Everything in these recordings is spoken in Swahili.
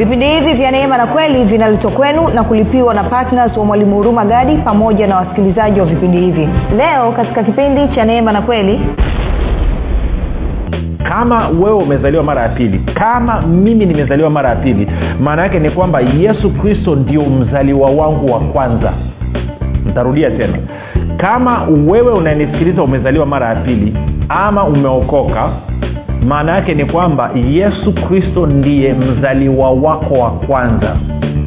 vipindi hivi vya neema na kweli vinaletwa kwenu na kulipiwa na ptns wa mwalimu huruma gadi pamoja na wasikilizaji wa vipindi hivi. Leo katika kipindi cha neema na kweli. Kama wewe umezaliwa mara ya pili kama mimi nimezaliwa mara ya pili maana yake ni kwamba yesu kristo ndio mzaliwa wangu wa kwanza. Ntarudia tena. Kama wewe unanisikiliza umezaliwa mara ya pili ama umeokoka maana yake ni kwamba yesu kristo ndiye mzaliwa wako wa kwanza.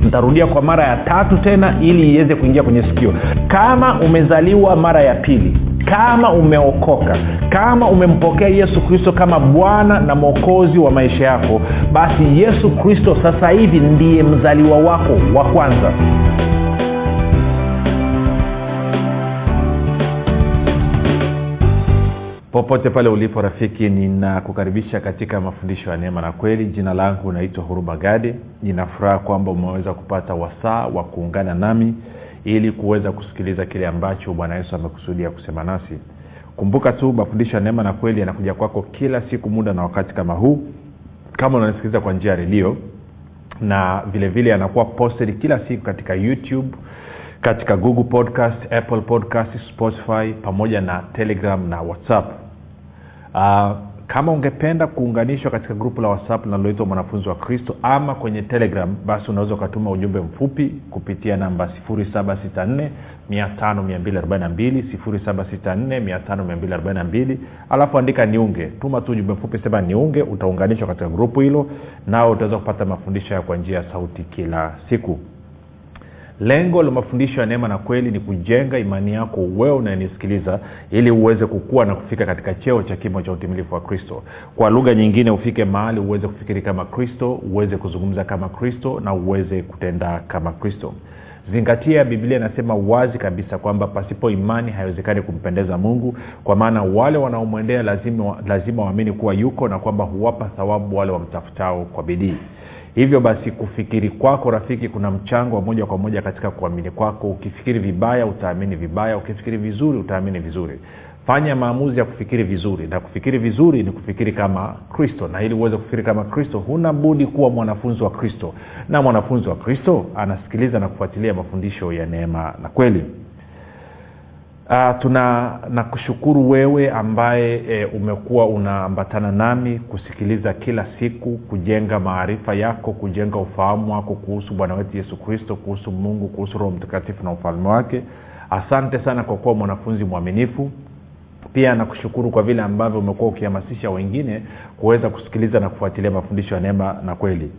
Ntarudia kwa mara ya tatu tena ili iweze kuingia kwenye sikio. Kama umezaliwa mara ya pili kama umeokoka kama umempokea yesu kristo kama bwana na mwokozi wa maisha yako basi yesu kristo sasa hivi ndiye mzaliwa wako wa kwanza popote pale ulipo rafiki ninakukaribisha katika mafundisho ya neema na kweli. Jina langu naitwa huruma gadi. Ninafuraha kwamba umeweza kupata wasaa wa kuungana nami ili kuweza kusikiliza kile ambacho bwana yesu amekusudia kusema nasi. Kumbuka tu mafundisho ya neema na kweli yanakuja kwako kila siku muda na wakati kama huu. Kama unanisikiliza kwa njia ya redio na vile vile yanakuwa posted kila siku katika youtube katika google podcast apple podcast spotify pamoja na telegram na whatsapp. Uh, kama ungependa kuunganishwa katika grupu la whatsapp linaloitwa mwanafunzi wa kristo ama kwenye telegram basi unaweza ukatuma ujumbe mfupi kupitia namba 764 5242 alafu andika niunge. Tuma tu ujumbe mfupi sema niunge utaunganishwa katika grupu hilo nao utaweza kupata mafundisho ya kwa njia ya sauti kila siku lengo la mafundisho ya neema na kweli ni kujenga imani yako wewe unayenisikiliza ili uweze kukua na kufika katika cheo cha kimo cha utimilifu wa kristo. Kwa lugha nyingine ufike mahali uweze kufikiri kama kristo uweze kuzungumza kama kristo na uweze kutenda kama kristo. Zingatia biblia inasema wazi kabisa kwamba pasipo imani haiwezekani kumpendeza mungu. Kwa maana wale wanaomwendea lazima, waamini kuwa yuko na kwamba huwapa thawabu wale wamtafutao kwa bidii hivyo basi kufikiri kwako rafiki kuna mchango wa moja kwa moja katika kuamini kwako. Ukifikiri vibaya utaamini vibaya. Ukifikiri vizuri utaamini vizuri. Fanya maamuzi ya kufikiri vizuri. Na kufikiri vizuri ni kufikiri kama kristo. Na ili uweze kufikiri kama kristo huna budi kuwa mwanafunzi wa kristo. Na mwanafunzi wa kristo anasikiliza na kufuatilia mafundisho ya neema na kweli Uh, tuna nakushukuru wewe ambaye e, umekuwa unaambatana nami kusikiliza kila siku kujenga maarifa yako kujenga ufahamu wako kuhusu bwana wetu yesu kristo kuhusu mungu kuhusu roho mtakatifu na ufalme wake. Asante sana kwa kuwa mwanafunzi mwaminifu. Pia nakushukuru kwa vile ambavyo umekuwa ukihamasisha wengine kuweza kusikiliza na kufuatilia mafundisho ya neema na kweli.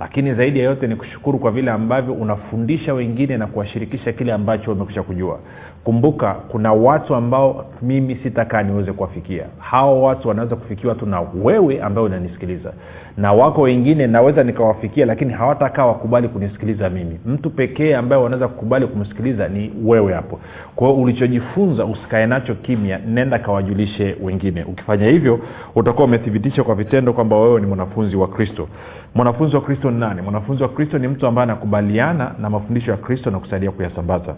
Lakini zaidi ya yote ni kushukuru kwa vile ambavyo unafundisha wengine na kuwashirikisha kile ambacho umekusha kujua kumbuka kuna watu ambao mimi sitakaa niweze kuwafikia. Hao watu wanaweza kufikiwa tu na wewe ambaye unanisikiliza. Na wako wengine naweza nikawafikia lakini hawatakaa wakubali kunisikiliza mimi. Mtu pekee ambaye wanaweza kukubali kumsikiliza ni wewe hapo. Kwa ulichojifunza usikae nacho kimya nenda kawajulishe wengine. Ukifanya hivyo utakuwa umethibitisha kwa vitendo kwamba wewe ni mwanafunzi wa kristo. Mwanafunzi wa kristo ni nani? Mwanafunzi wa kristo ni mtu ambaye anakubaliana na mafundisho ya kristo na kusaidia kuyasambaza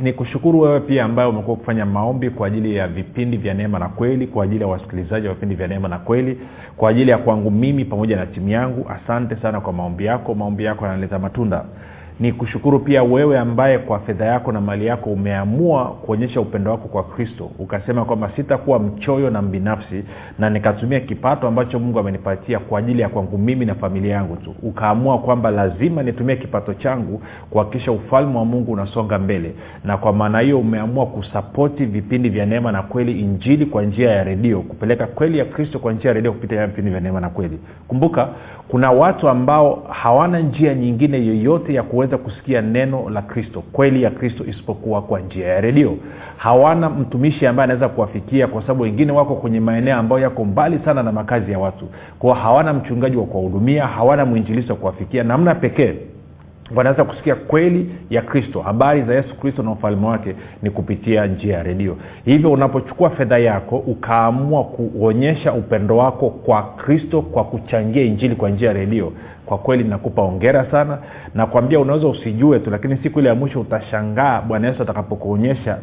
ni kushukuru wewe pia ambaye umekuwa kufanya maombi kwa ajili ya vipindi vya neema na kweli kwa ajili ya wasikilizaji wa vipindi vya neema na kweli kwa ajili ya kwangu mimi pamoja na timu yangu. Asante sana kwa maombi yako. Maombi yako yanaleta matunda ni kushukuru pia wewe ambaye kwa fedha yako na mali yako umeamua kuonyesha upendo wako kwa kristo. Ukasema kwamba sitakuwa mchoyo na mbinafsi na nikatumia kipato ambacho mungu amenipatia kwa ajili ya kwangu mimi na familia yangu tu. Ukaamua kwamba lazima nitumie kipato changu kuhakikisha ufalme wa mungu unasonga mbele. Na kwa maana hiyo umeamua kusapoti vipindi vya neema na kweli injili kwa njia ya redio kupeleka kweli ya kristo kwa njia ya redio kupitia vipindi vya neema na kweli. Kumbuka kuna watu ambao hawana njia nyingine yoyote ya kuweza kusikia neno la kristo kweli ya kristo isipokuwa kwa njia ya redio. Hawana mtumishi ambaye anaweza kuwafikia kwa sababu wengine wako kwenye maeneo ambayo yako mbali sana na makazi ya watu. Kwao hawana mchungaji wa kuwahudumia hawana mwinjilisi wa kuwafikia. Namna pekee wanaweza kusikia kweli ya kristo. Habari za yesu kristo na ufalme wake ni kupitia njia ya redio. Hivyo unapochukua fedha yako ukaamua kuonyesha upendo wako kwa kristo kwa kuchangia injili kwa njia ya redio kwa kweli nakupa ongera sana. Nakwambia unaweza usijue tu lakini siku ile ya mwisho utashangaa bwana yesu atakapokuonyesha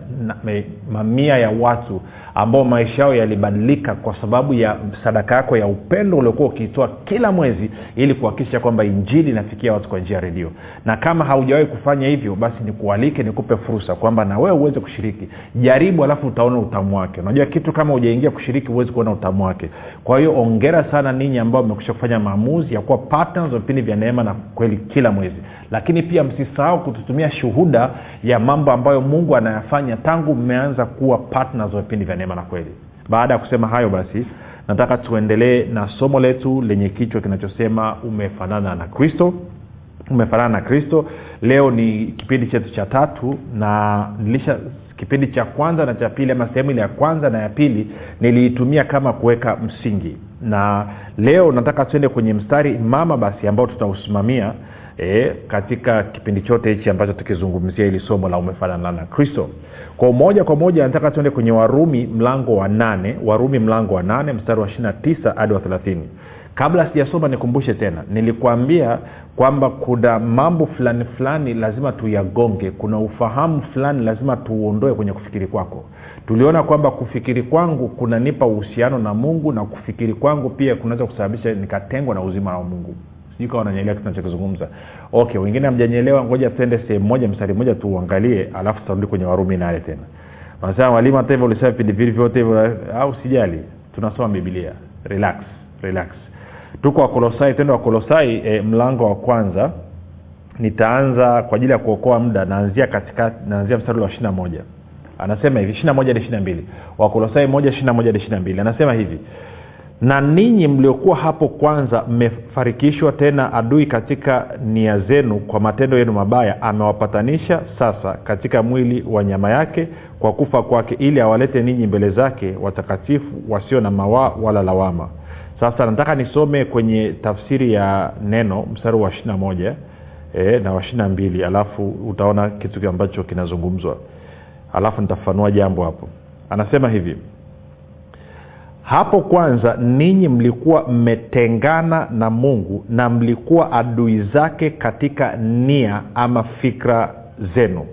mamia ya watu ambao maisha yao yalibadilika kwa sababu ya sadaka yako ya upendo uliokuwa ukiitoa kila mwezi ili kuhakikisha kwamba injili inafikia watu kwa njia ya redio. Na kama haujawahi kufanya hivyo basi nikualike nikupe fursa kwamba na wewe uweze kushiriki. Jaribu alafu utaona utamu wake. Unajua kitu kama ujaingia kushiriki huwezi kuona utamu wake. Kwa hiyo ongera sana ninyi ambao mmekusha kufanya maamuzi ya kuwa wa vipindi vya neema na kweli kila mwezi. Lakini pia msisahau kututumia shuhuda ya mambo ambayo mungu anayafanya tangu mmeanza kuwa partners wa vipindi vya neema na kweli. Baada ya kusema hayo basi nataka tuendelee na somo letu lenye kichwa kinachosema umefanana na kristo. Umefanana na kristo. Leo ni kipindi chetu cha tatu na nilisha kipindi cha kwanza na cha pili ama sehemu ile ya kwanza na ya pili niliitumia kama kuweka msingi. Na leo nataka tuende kwenye mstari mama basi ambao tutausimamia e, katika kipindi chote hichi ambacho tukizungumzia hili somo la umefanana na kristo. Kwa moja kwa moja nataka tuende kwenye warumi mlango wa nane warumi mlango wa nane mstari wa ishiri na tisa hadi wa thelathini kabla sijasoma nikumbushe tena nilikuambia kwamba kuna mambo fulani fulani lazima tuyagonge. Kuna ufahamu fulani lazima tuuondoe kwenye kufikiri kwako. Tuliona kwamba kufikiri kwangu kunanipa uhusiano na mungu na kufikiri kwangu pia kunaweza kusababisha nikatengwa na uzima wa mungu. Sijui kawa nanyeelea kitu nachokizungumza okay wengine hamjanyelewa ngoja tuende sehemu moja mstari mmoja tuuangalie alafu tutarudi kwenye warumi nane tena. Wanasema mwalimu hata hivyo ulisema vipindi vili vyote hivyo au sijali tunasoma bibilia relax relax tuko wakolosai tendo wakolosai e, mlango wa kwanza. Nitaanza kwa ajili ya kuokoa muda naanzia katika naanzia mstari wa ishiri na moja. Anasema hivi ishiri na moja hadi ishiri na mbili. Wakolosai moja ishiri na moja hadi ishiri na mbili. Anasema hivi na ninyi mliokuwa hapo kwanza mmefarikishwa tena adui katika nia zenu kwa matendo yenu mabaya amewapatanisha sasa katika mwili wa nyama yake kwa kufa kwake ili awalete ninyi mbele zake watakatifu wasio na mawaa wala lawama sasa nataka nisome kwenye tafsiri ya neno mstari wa ishiri na moja e, na wa ishiri na mbili alafu utaona kitu ambacho kinazungumzwa. Alafu nitafanua jambo hapo. Anasema hivi hapo kwanza ninyi mlikuwa mmetengana na mungu na mlikuwa adui zake katika nia ama fikra zenu.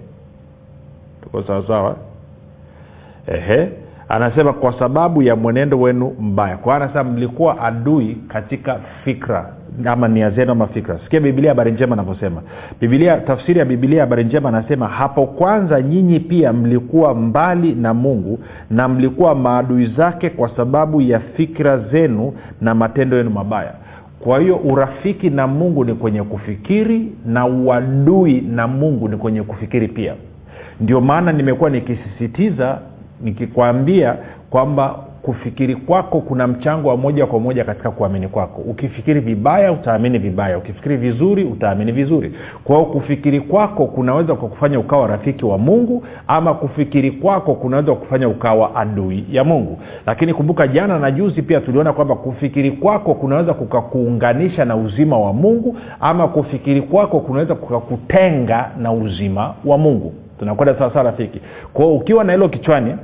Tuko sawasawa ehe anasema kwa sababu ya mwenendo wenu mbaya. Kwa anasema mlikuwa adui katika fikra ama nia zenu ama fikra. Sikia bibilia habari njema anavyosema bibilia tafsiri ya bibilia habari njema anasema hapo kwanza nyinyi pia mlikuwa mbali na mungu na mlikuwa maadui zake kwa sababu ya fikra zenu na matendo yenu mabaya. Kwa hiyo urafiki na mungu ni kwenye kufikiri na uadui na mungu ni kwenye kufikiri pia. Ndio maana nimekuwa nikisisitiza nikikwambia kwamba kufikiri kwako kuna mchango wa moja kwa moja katika kuamini kwako. Ukifikiri vibaya utaamini vibaya. Ukifikiri vizuri utaamini vizuri. Kwa kufikiri kwako kunaweza kukufanya ukawa rafiki wa mungu ama kufikiri kwako kunaweza kufanya ukawa adui ya mungu. Lakini kumbuka jana na juzi pia tuliona kwamba kufikiri kwako kunaweza kukakuunganisha na uzima wa mungu ama kufikiri kwako kunaweza kukakutenga na uzima wa mungu tunakwenda sawasawa rafiki. Kwao ukiwa na hilo kichwani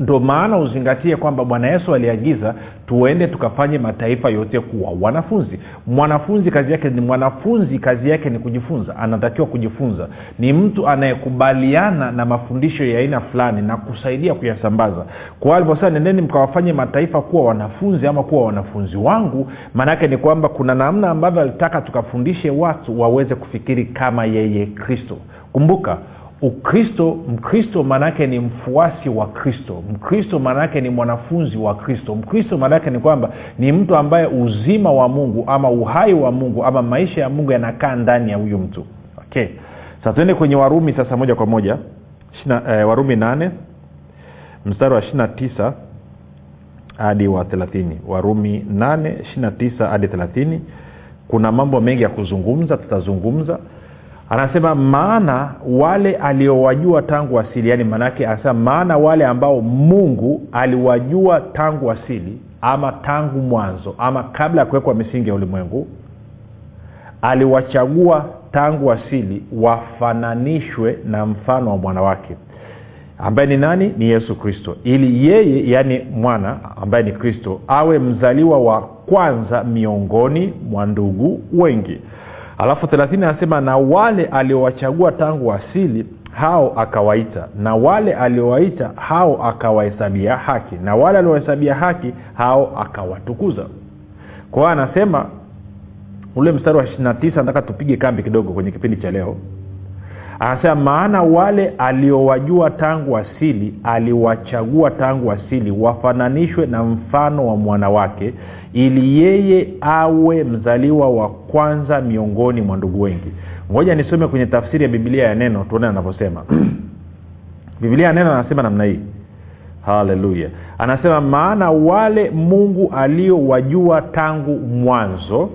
ndo maana uzingatie kwamba bwana yesu aliagiza tuende tukafanye mataifa yote kuwa wanafunzi. Mwanafunzi kazi yake ni mwanafunzi kazi yake ni kujifunza anatakiwa kujifunza. Ni mtu anayekubaliana na mafundisho ya aina fulani na kusaidia kuyasambaza. Kwa alivyosema nendeni mkawafanye mataifa kuwa wanafunzi ama kuwa wanafunzi wangu maanaake ni kwamba kuna namna ambavyo alitaka tukafundishe watu waweze kufikiri kama yeye kristo kumbuka ukristo mkristo maanaake ni mfuasi wa kristo. Mkristo maanaake ni mwanafunzi wa kristo. Mkristo maanaake ni kwamba ni mtu ambaye uzima wa mungu ama uhai wa mungu ama maisha ya mungu yanakaa ndani ya huyu mtu. Okay. Sasa tuende kwenye warumi sasa moja kwa moja. Shina, eh, warumi nane mstari wa ishirina tisa hadi wa thelathini. Warumi nane ishirina tisa hadi thelathini. Kuna mambo mengi ya kuzungumza tutazungumza anasema maana wale aliowajua tangu asili yaani maanaake anasema maana wale ambao mungu aliwajua tangu asili ama tangu mwanzo ama kabla ya kuwekwa misingi ya ulimwengu aliwachagua tangu asili wafananishwe na mfano wa mwana wake ambaye ni nani? Ni yesu kristo ili yeye yaani mwana ambaye ni kristo awe mzaliwa wa kwanza miongoni mwa ndugu wengi alafu thelathini anasema na wale aliowachagua tangu asili hao akawaita. Na wale aliowaita hao akawahesabia haki. Na wale aliowahesabia haki hao akawatukuza. Kwa hiyo anasema ule mstari wa ishirina tisa nataka tupige kambi kidogo kwenye kipindi cha leo. Anasema maana wale aliowajua tangu asili aliwachagua tangu asili wafananishwe na mfano wa mwana wake ili yeye awe mzaliwa wa kwanza miongoni mwa ndugu wengi. Ngoja nisome kwenye tafsiri ya bibilia ya neno tuone anavyosema. Bibilia ya neno anasema namna hii. Haleluya. Anasema maana wale mungu aliowajua tangu mwanzo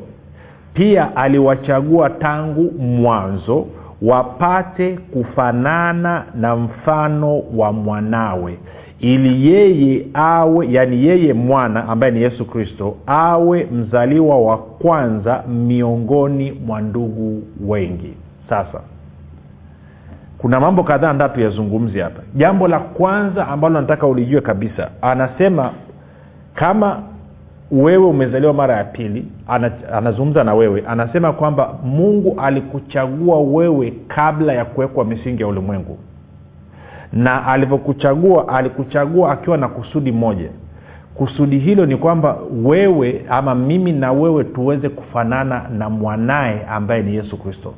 pia aliwachagua tangu mwanzo wapate kufanana na mfano wa mwanawe ili yeye awe yani yeye mwana ambaye ni yesu kristo awe mzaliwa wa kwanza miongoni mwa ndugu wengi. Sasa kuna mambo kadhaa ndatu yazungumzi hapa. Jambo la kwanza ambalo nataka ulijue kabisa anasema kama wewe umezaliwa mara ya pili anazungumza na wewe anasema kwamba mungu alikuchagua wewe kabla ya kuwekwa misingi ya ulimwengu na alivyokuchagua alikuchagua akiwa na kusudi moja. Kusudi hilo ni kwamba wewe ama mimi na wewe tuweze kufanana na mwanaye ambaye ni yesu kristo.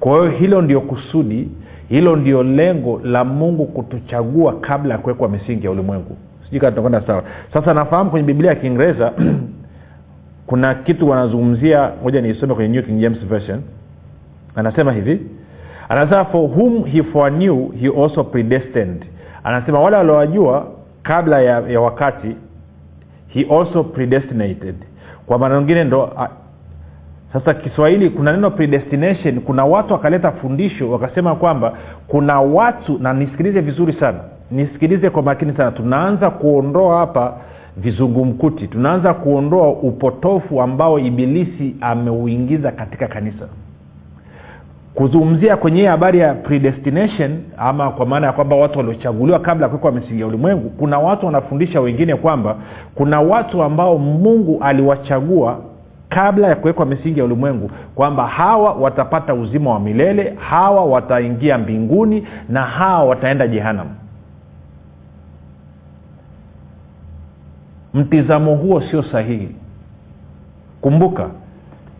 Kwa hiyo hilo ndio kusudi hilo ndio lengo la mungu kutuchagua kabla ya kuwekwa misingi ya ulimwengu. Sijui kaa tunakwenda sawa. Sasa nafahamu kwenye biblia ya kiingereza kuna kitu wanazungumzia moja niisome kwenye new king james version. Anasema hivi anasema for whom he foreknew he also predestined. Anasema wale waliowajua kabla ya, ya wakati he also predestinated. Kwa maana nyingine ndo a, sasa kiswahili kuna neno predestination kuna watu wakaleta fundisho wakasema kwamba kuna watu na nisikilize vizuri sana nisikilize kwa makini sana tunaanza kuondoa hapa vizungumkuti tunaanza kuondoa upotofu ambao ibilisi ameuingiza katika kanisa kuzungumzia kwenye habari ya predestination ama kwa maana ya kwamba watu waliochaguliwa kabla ya kuwekwa misingi ya ulimwengu kuna watu wanafundisha wengine kwamba kuna watu ambao mungu aliwachagua kabla ya kuwekwa misingi ya ulimwengu kwamba hawa watapata uzima wa milele hawa wataingia mbinguni na hawa wataenda jehanam mtizamo huo sio sahihi. Kumbuka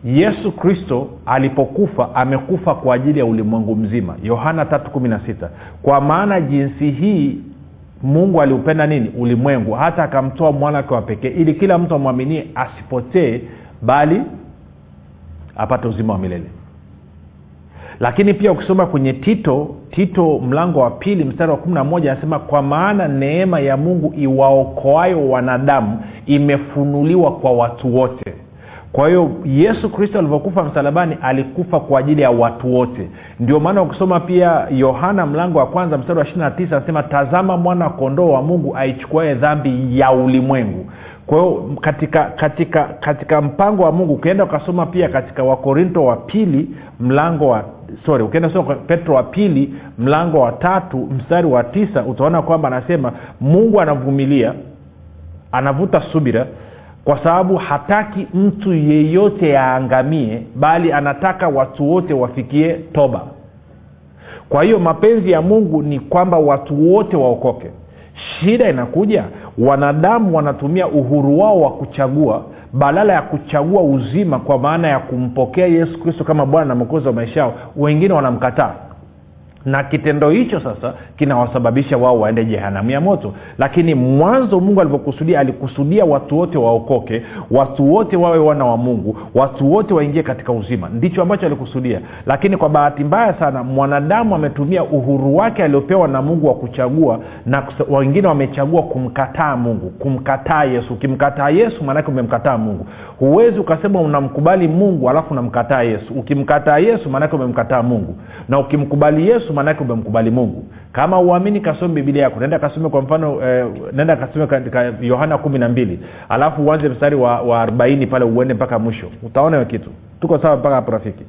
yesu kristo alipokufa amekufa kwa ajili ya ulimwengu mzima. Yohana 316 kwa maana jinsi hii mungu aliupenda nini? Ulimwengu. Hata akamtoa mwanawake wa pekee ili kila mtu amwaminie asipotee bali apate uzima wa milele. Lakini pia ukisoma kwenye tito tito mlango wa pili mstari wa kumi na moja anasema kwa maana neema ya mungu iwaokoayo wanadamu imefunuliwa kwa watu wote kwa hiyo yesu kristo alivyokufa msalabani alikufa kwa ajili ya watu wote. Ndio maana ukisoma pia yohana mlango wa kwanza mstari wa ishirina tisa anasema tazama mwana kondoo wa mungu aichukuae dhambi ya ulimwengu. Kwa hiyo katika katika katika mpango wa mungu ukienda ukasoma pia katika wakorinto wa pili mlango wa sorry ukienda soma petro wa pili mlango wa tatu mstari wa tisa utaona kwamba anasema mungu anavumilia anavuta subira kwa sababu hataki mtu yeyote aangamie bali anataka watu wote wafikie toba. Kwa hiyo mapenzi ya mungu ni kwamba watu wote waokoke. Shida inakuja wanadamu wanatumia uhuru wao wa kuchagua badala ya kuchagua uzima kwa maana ya kumpokea yesu kristo kama bwana na mwokozi wa maisha yao wengine wanamkataa na kitendo hicho sasa kinawasababisha wao waende jehanamu ya moto. Lakini mwanzo mungu alivyokusudia alikusudia watu wote waokoke watu wote wawe wana wa mungu watu wote waingie katika uzima. Ndicho ambacho alikusudia. Lakini kwa bahati mbaya sana mwanadamu ametumia uhuru wake aliopewa na mungu wa kuchagua na wengine wamechagua kumkataa mungu kumkataa yesu. Ukimkataa yesu maanake umemkataa mungu. Huwezi ukasema unamkubali mungu alafu unamkataa yesu. Ukimkataa yesu maanake umemkataa mungu. Na ukimkubali yesu maanake umemkubali mungu. Kama uamini kasome bibilia yako. Naenda kasome kwa mfano eh, kasome yohana kumi na mbili. Alafu uanze mstari wa, wa arobaini pale uende mpaka mwisho. Utaona hiyo kitu. Tuko sawa mpaka hapo rafiki?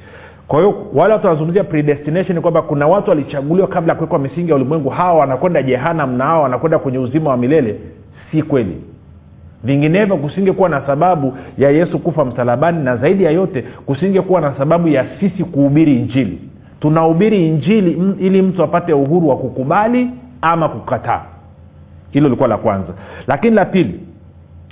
Kwa hiyo wale watu wanazungumzia predestination kwamba kuna watu walichaguliwa kabla ya kuwekwa misingi ya ulimwengu. Hawa wanakwenda jehanam na hawa wanakwenda kwenye uzima wa milele. Si kweli. Vinginevyo kusingekuwa na sababu ya yesu kufa msalabani na zaidi ya yote kusingekuwa na sababu ya sisi kuhubiri injili tunahubiri injili ili mtu apate uhuru wa kukubali ama kukataa. Hilo lilikuwa la kwanza. Lakini la pili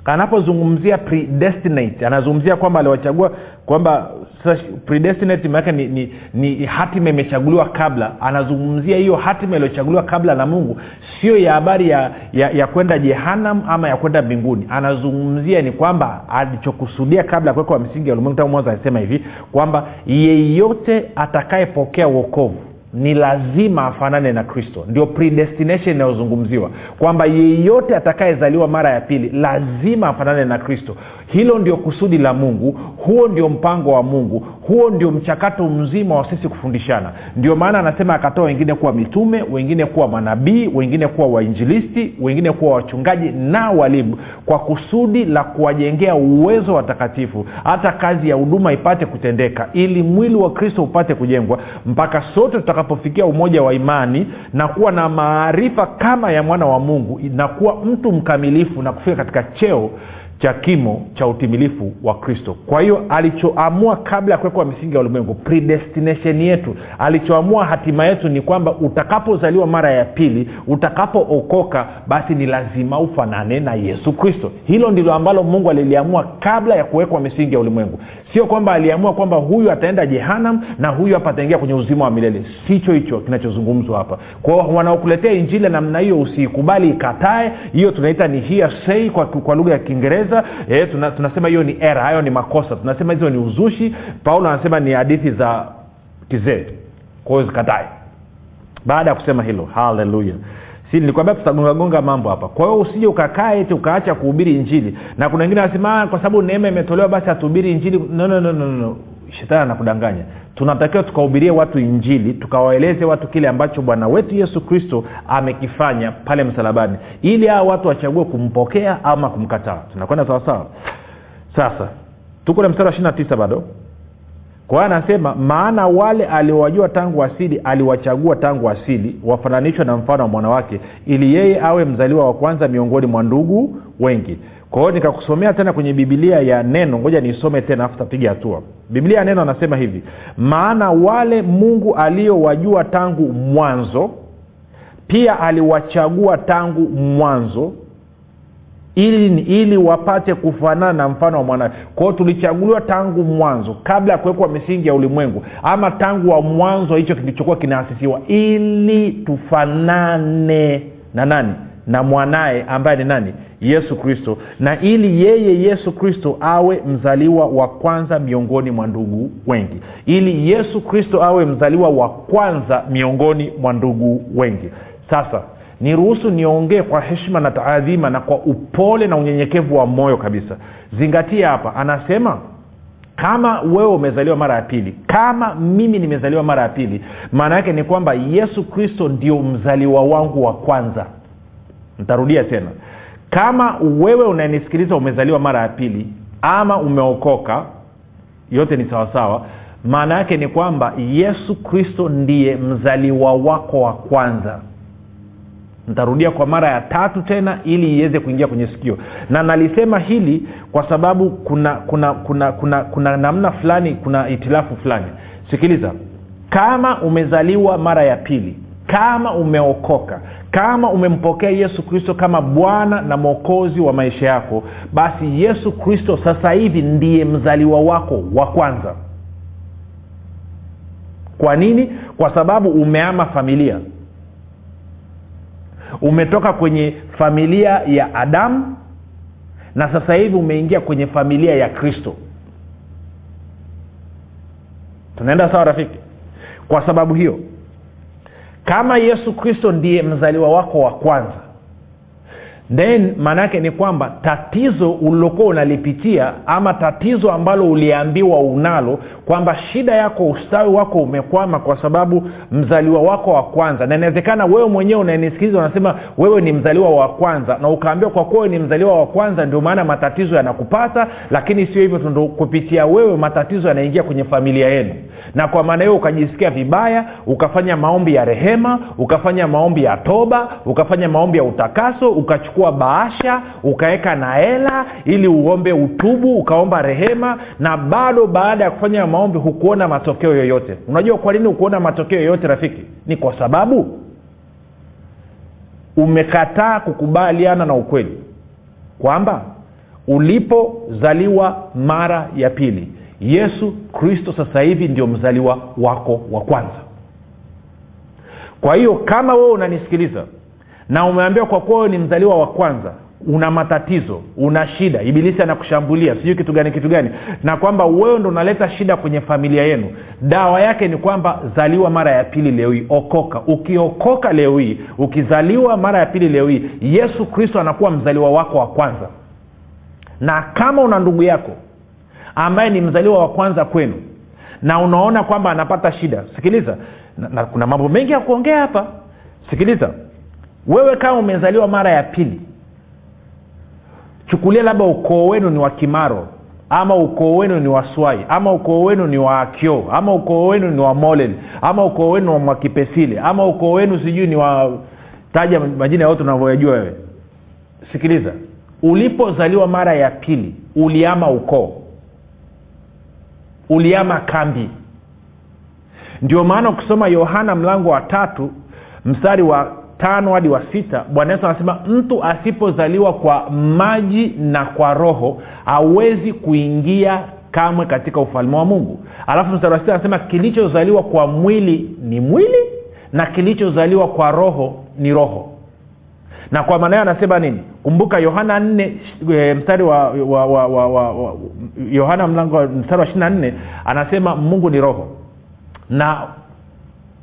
anapozungumzia predestinate anazungumzia kwamba aliwachagua kwamba sasa predestinate maanake ni, ni, ni hatima imechaguliwa kabla. Anazungumzia hiyo hatima iliyochaguliwa kabla na mungu sio ya habari ya, ya, ya kwenda jehanam ama ya kwenda mbinguni. Anazungumzia ni kwamba alichokusudia kabla ya kuwekwa msingi ya ulimwengu tangu mwanzo alisema hivi kwamba yeyote atakayepokea uokovu ni lazima afanane na kristo. Ndio predestination inayozungumziwa. Kwamba yeyote atakayezaliwa mara ya pili lazima afanane na kristo. Hilo ndio kusudi la mungu. Huo ndio mpango wa mungu. Huo ndio mchakato mzima wa sisi kufundishana. Ndio maana anasema akatoa wengine kuwa mitume wengine kuwa manabii wengine kuwa wainjilisti wengine kuwa wachungaji na walimu kwa kusudi la kuwajengea uwezo watakatifu hata kazi ya huduma ipate kutendeka ili mwili wa kristo upate kujengwa mpaka sote tutakapofikia umoja wa imani na kuwa na maarifa kama ya mwana wa mungu na kuwa mtu mkamilifu na kufika katika cheo cha kimo cha utimilifu wa kristo. Kwa hiyo alichoamua kabla ya kuwekwa misingi ya ulimwengu predestination yetu alichoamua hatima yetu ni kwamba utakapozaliwa mara ya pili utakapookoka basi ni lazima ufanane na yesu kristo. Hilo ndilo ambalo mungu aliliamua kabla ya kuwekwa misingi ya ulimwengu. Sio kwamba aliamua kwamba huyu ataenda jehanam na huyu hapa ataingia kwenye uzima wa milele. Sicho hicho kinachozungumzwa hapa. Kwao wanaokuletea injili namna hiyo usiikubali ikatae. Hiyo tunaita ni hearsay kwa, kwa lugha ya kiingereza e, tuna, tunasema hiyo ni era hayo ni makosa. Tunasema hizo ni uzushi. Paulo anasema ni hadithi za kizee kwao zikatae. Baada ya kusema hilo haleluya si nilikwambia tutagongagonga mambo hapa. Kwa hiyo usije ukakaa eti ukaacha kuhubiri injili. Na kuna wengine wanasema kwa sababu neema imetolewa basi hatuhubiri injili. No, no, no, no, no. shetani anakudanganya tunatakiwa tukahubirie watu injili tukawaeleze watu kile ambacho bwana wetu yesu kristo amekifanya pale msalabani ili hawa watu wachague kumpokea ama kumkataa. Tunakwenda sawasawa sasa tuko na mstari wa ishiri na tisa bado. Kwa hiyo anasema maana wale aliowajua tangu asili aliwachagua tangu asili wafananishwa na mfano wa mwanawake ili yeye awe mzaliwa wa kwanza miongoni mwa ndugu wengi kwa hiyo nikakusomea tena kwenye bibilia ya neno. Ngoja niisome tena afu tapiga hatua. Biblia ya neno anasema hivi maana wale mungu aliyowajua tangu mwanzo pia aliwachagua tangu mwanzo ili ili wapate kufanana na mfano wa mwanawe. Kwao tulichaguliwa tangu mwanzo kabla ya kuwekwa misingi ya ulimwengu ama tangu wa mwanzo hicho kilichokuwa kinaasisiwa ili tufanane na nani? Na mwanaye ambaye ni nani yesu kristo. Na ili yeye yesu kristo awe mzaliwa wa kwanza miongoni mwa ndugu wengi. Ili yesu kristo awe mzaliwa wa kwanza miongoni mwa ndugu wengi. Sasa niruhusu niongee kwa heshima na taadhima na kwa upole na unyenyekevu wa moyo kabisa. Zingatia hapa. Anasema kama wewe umezaliwa mara ya pili kama mimi nimezaliwa mara ya pili maana yake ni kwamba yesu kristo ndio mzaliwa wangu wa kwanza. Ntarudia tena kama wewe unanisikiliza umezaliwa mara ya pili ama umeokoka yote ni sawasawa maana yake ni kwamba yesu kristo ndiye mzaliwa wako wa kwanza. Ntarudia kwa mara ya tatu tena ili iweze kuingia kwenye sikio. Na nalisema hili kwa sababu kuna kuna kuna kuna kuna namna fulani kuna itilafu fulani. Sikiliza. Kama umezaliwa mara ya pili kama umeokoka kama umempokea yesu kristo kama bwana na mwokozi wa maisha yako basi yesu kristo sasa hivi ndiye mzaliwa wako wa kwanza. Kwa nini? Kwa sababu umeama familia. Umetoka kwenye familia ya adamu na sasa hivi umeingia kwenye familia ya kristo. Tunaenda sawa rafiki? Kwa sababu hiyo kama yesu kristo ndiye mzaliwa wako wa kwanza then maana yake ni kwamba tatizo ulilokuwa unalipitia ama tatizo ambalo uliambiwa unalo kwamba shida yako ustawi wako umekwama kwa sababu mzaliwa wako wa kwanza. Na inawezekana wewe mwenyewe unanisikiliza unasema wewe ni mzaliwa wa kwanza na ukaambiwa kwa kuwa ni mzaliwa wa kwanza ndio maana matatizo yanakupata lakini sio hivyo tundo kupitia wewe matatizo yanaingia kwenye familia yenu na kwa maana hiyo ukajisikia vibaya ukafanya maombi ya rehema ukafanya maombi ya toba ukafanya maombi ya utakaso ukachukua bahasha ukaweka na hela ili uombe utubu ukaomba rehema na bado baada ya kufanya maombi hukuona matokeo yoyote. Unajua kwa nini hukuona matokeo yoyote rafiki? Ni kwa sababu umekataa kukubaliana na ukweli. Kwamba ulipozaliwa mara ya pili yesu kristo sasa hivi ndio mzaliwa wako wa kwanza. Kwa hiyo kama wewe unanisikiliza na umeambiwa kwa kuwa ni mzaliwa wa kwanza una matatizo una shida ibilisi anakushambulia sijui kitu gani kitu gani na kwamba wewe ndo unaleta shida kwenye familia yenu dawa yake ni kwamba zaliwa mara ya pili leo hii. Okoka. Ukiokoka leo hii ukizaliwa mara ya pili leo hii yesu kristo anakuwa mzaliwa wako wa kwanza. Na kama una ndugu yako ambaye ni mzaliwa wa kwanza kwenu. Na unaona kwamba anapata shida. Sikiliza na, na kuna mambo mengi ya kuongea hapa. Sikiliza wewe kama umezaliwa mara ya pili chukulia labda ukoo wenu ni wa kimaro ama ukoo wenu ni wa swai ama ukoo wenu ni wa akio ama ukoo wenu ni wa molel ama ukoo wenu wa mwakipesile ama ukoo wenu sijui ni wa taja majina yote unavyoyajua wewe. Sikiliza ulipozaliwa mara ya pili uliama ukoo uliama kambi. Ndio maana ukisoma yohana mlango wa tatu mstari wa tano hadi wa sita bwana yesu anasema mtu asipozaliwa kwa maji na kwa roho hawezi kuingia kamwe katika ufalme wa mungu. Alafu mstari wa sita anasema kilichozaliwa kwa mwili ni mwili na kilichozaliwa kwa roho ni roho na kwa maana hiyo anasema nini? Kumbuka yohana nne e, mstari wa, wa, wa, wa, wa, wa yohana mlango mstari wa ishiri na nne anasema mungu ni roho. Na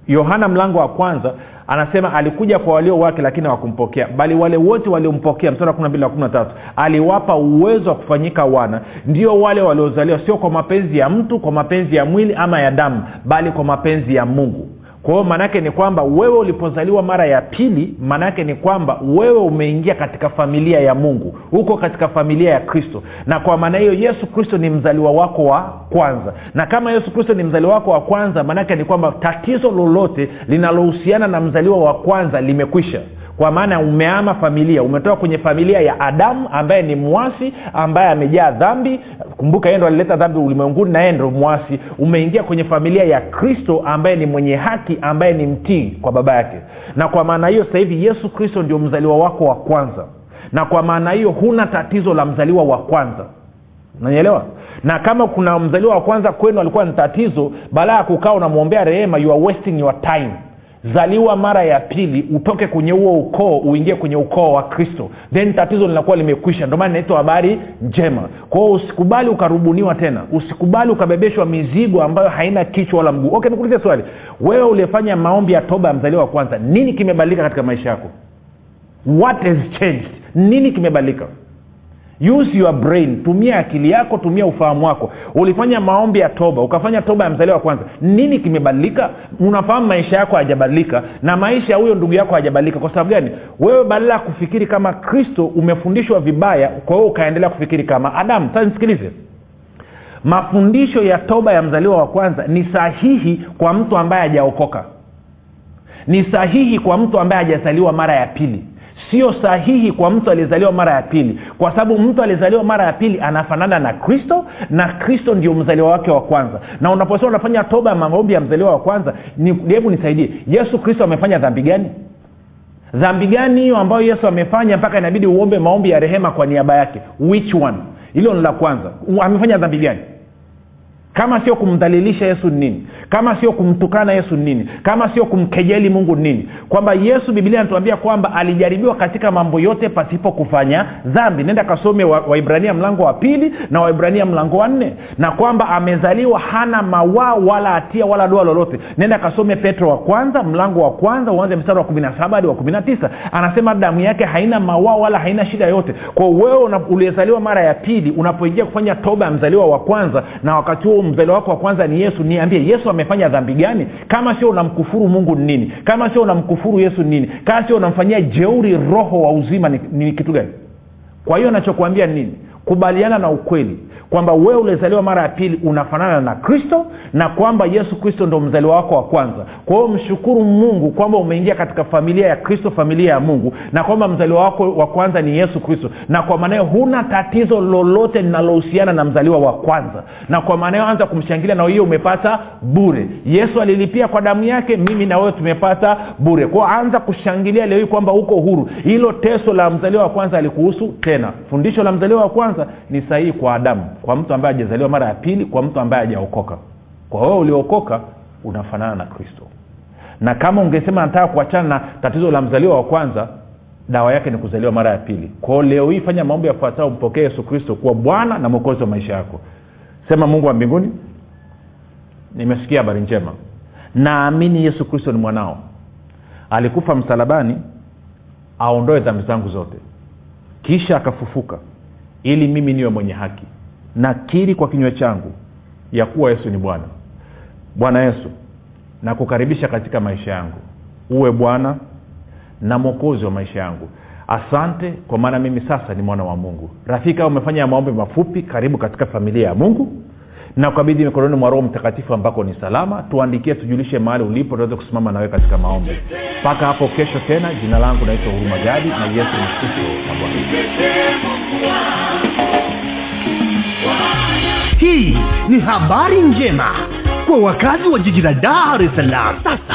yohana mlango wa kwanza anasema alikuja kwa walio wake lakini hawakumpokea. Bali wale wote waliompokea mstari wa kumi na mbili na kumi na tatu aliwapa uwezo wa kufanyika wana. Ndio wale waliozaliwa sio kwa mapenzi ya mtu kwa mapenzi ya mwili ama ya damu bali kwa mapenzi ya mungu kwa hiyo maanaake ni kwamba wewe ulipozaliwa mara ya pili maanaake ni kwamba wewe umeingia katika familia ya mungu. Huko katika familia ya kristo. Na kwa maana hiyo yesu kristo ni mzaliwa wako wa kwanza. Na kama yesu kristo ni mzaliwa wako wa kwanza maanaake ni kwamba tatizo lolote linalohusiana na mzaliwa wa kwanza limekwisha kwa maana umeama familia umetoka kwenye familia ya adamu ambaye ni mwasi ambaye amejaa dhambi. Kumbuka ndo alileta dhambi ulimwenguni na yeye ndo mwasi. Umeingia kwenye familia ya kristo ambaye ni mwenye haki ambaye ni mtii kwa baba yake. Na kwa maana hiyo sasa hivi yesu kristo ndio mzaliwa wako wa kwanza. Na kwa maana hiyo huna tatizo la mzaliwa wa kwanza. Nanyelewa na kama kuna mzaliwa wa kwanza kwenu alikuwa ni tatizo baada ya kukaa unamwombea rehema you are wasting your time zaliwa mara ya pili utoke kwenye huo ukoo uingie kwenye ukoo wa kristo. Then tatizo linakuwa limekwisha. Ndio maana inaitwa habari njema. Kwao usikubali ukarubuniwa tena. Usikubali ukabebeshwa mizigo ambayo haina kichwa wala mguu. Okay nikuulize swali. Wewe uliyefanya maombi ya toba ya mzaliwa wa kwanza nini kimebadilika katika maisha yako? What has changed? Nini kimebadilika use your brain. Tumia akili yako tumia ufahamu wako. Ulifanya maombi ya toba ukafanya toba ya mzaliwa wa kwanza. Nini kimebadilika? Unafahamu maisha yako hayajabadilika na maisha ya huyo ndugu yako hayajabadilika. Kwa sababu gani? Wewe badala ya kufikiri kama kristo umefundishwa vibaya kwa hiyo ukaendelea kufikiri kama adamu. Sasa nisikilize. Mafundisho ya toba ya mzaliwa wa kwanza ni sahihi kwa mtu ambaye hajaokoka. Ni sahihi kwa mtu ambaye hajazaliwa mara ya pili sio sahihi kwa mtu aliyezaliwa mara ya pili. Kwa sababu mtu aliyezaliwa mara ya pili anafanana na kristo na kristo ndio mzaliwa wake wa kwanza. Na unaposema unafanya toba ya maombi ya mzaliwa wa kwanza hebu nisaidie. Yesu kristo amefanya dhambi gani? Dhambi gani hiyo ambayo yesu amefanya mpaka inabidi uombe maombi ya rehema kwa niaba yake? Which one? Hilo ni la kwanza. Amefanya dhambi gani? Kama sio kumdhalilisha yesu ni nini kama sio kumtukana yesu ni nini? Kama sio kumkejeli mungu ni nini? Kwamba yesu biblia anatuambia kwamba alijaribiwa katika mambo yote pasipo kufanya dhambi. Nenda kasome waibrania wa mlango wa pili na waibrania mlango wa nne. Na kwamba amezaliwa hana mawaa wala hatia wala doa lolote. Nenda kasome petro wa kwanza mlango wa kwanza uanze mstari wa kumi na saba hadi wa kumi na tisa. Anasema damu yake haina mawaa wala haina shida yote kwa wewe uliyezaliwa mara ya pili unapoingia kufanya toba ya mzaliwa wa kwanza na wakati huo mzaliwa wako wa kwanza ni yesu niambie yesu amefanya dhambi gani? Kama sio unamkufuru mungu ni nini? Kama sio unamkufuru yesu ni nini? Kama sio unamfanyia jeuri roho wa uzima ni, ni kitu gani? Kwa hiyo nachokuambia ni nini kubaliana na ukweli kwamba wewe ulizaliwa mara ya pili unafanana na kristo na kwamba yesu kristo ndo mzaliwa wako wa kwanza. Kwa hiyo mshukuru mungu kwamba umeingia katika familia ya kristo familia ya mungu na kwamba mzaliwa wako wa kwanza ni yesu kristo. Na kwa maanayo huna tatizo lolote linalohusiana na mzaliwa wa kwanza. Na kwa maanayo anza kumshangilia na hiyo umepata bure. Yesu alilipia kwa damu yake mimi na wewe tumepata bure. Kwao anza kushangilia leo hii kwamba uko huru. Hilo teso la mzaliwa wa kwanza alikuhusu tena. Fundisho la mzaliwa wa kwanza ni sahihi kwa adamu kwa mtu ambaye hajazaliwa mara ya pili kwa mtu ambaye hajaokoka. Kwa wewe uliookoka unafanana na kristo. Na kama ungesema nataka kuachana na tatizo la mzaliwa wa kwanza dawa yake ni kuzaliwa mara ya pili. Kwao leo hii fanya mambo yafuatayo mpokee yesu kristo kuwa bwana na mwokozi wa maisha yako. Sema mungu wa mbinguni nimesikia habari njema. Naamini yesu kristo ni mwanao. Alikufa msalabani aondoe dhambi zangu zote. Kisha akafufuka ili mimi niwe mwenye haki. Nakiri kwa kinywa changu ya kuwa yesu ni bwana. Bwana yesu nakukaribisha katika maisha yangu. Uwe bwana na mwokozi wa maisha yangu. Asante kwa maana mimi sasa ni mwana wa mungu. Rafiki au umefanya maombi mafupi karibu katika familia ya mungu na kukabidhi mikononi mwa roho mtakatifu ambako ni salama tuandikie tujulishe mahali ulipo tuweze kusimama nawe katika maombi. Mpaka hapo kesho tena jina langu naitwa huruma gadi na yesu ni kristo na bwana. Hii ni habari njema kwa wakazi wa jiji la dar es salaam. Sasa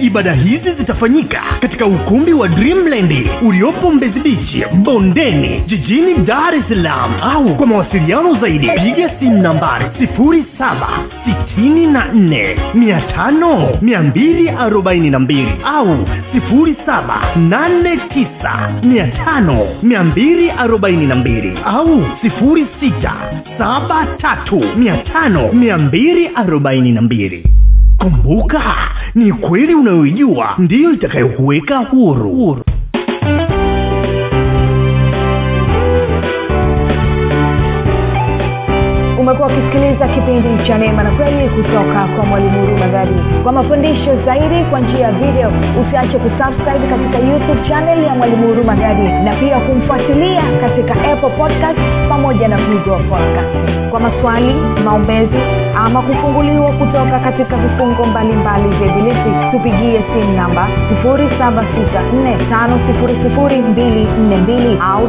ibada hizi zitafanyika katika ukumbi wa dreamland uliopo mbezi bichi bondeni jijini dar es salaam. Au kwa mawasiliano zaidi piga simu nambari 7645242 au 7895242 au 6735242 kumbuka ni kweli unayoijua. Ndiyo itakayokuweka huru, cha neema na kweli kutoka kwa mwalimu huruma gadi kwa mafundisho zaidi kwa njia ya video usiache kusubscribe katika youtube chanel ya mwalimu huruma gadi na pia kumfuatilia katika apple podcast pamoja na google podcast kwa maswali maombezi ama kufunguliwa kutoka katika vifungo mbalimbali vya ibilisi tupigie simu namba 7645242 au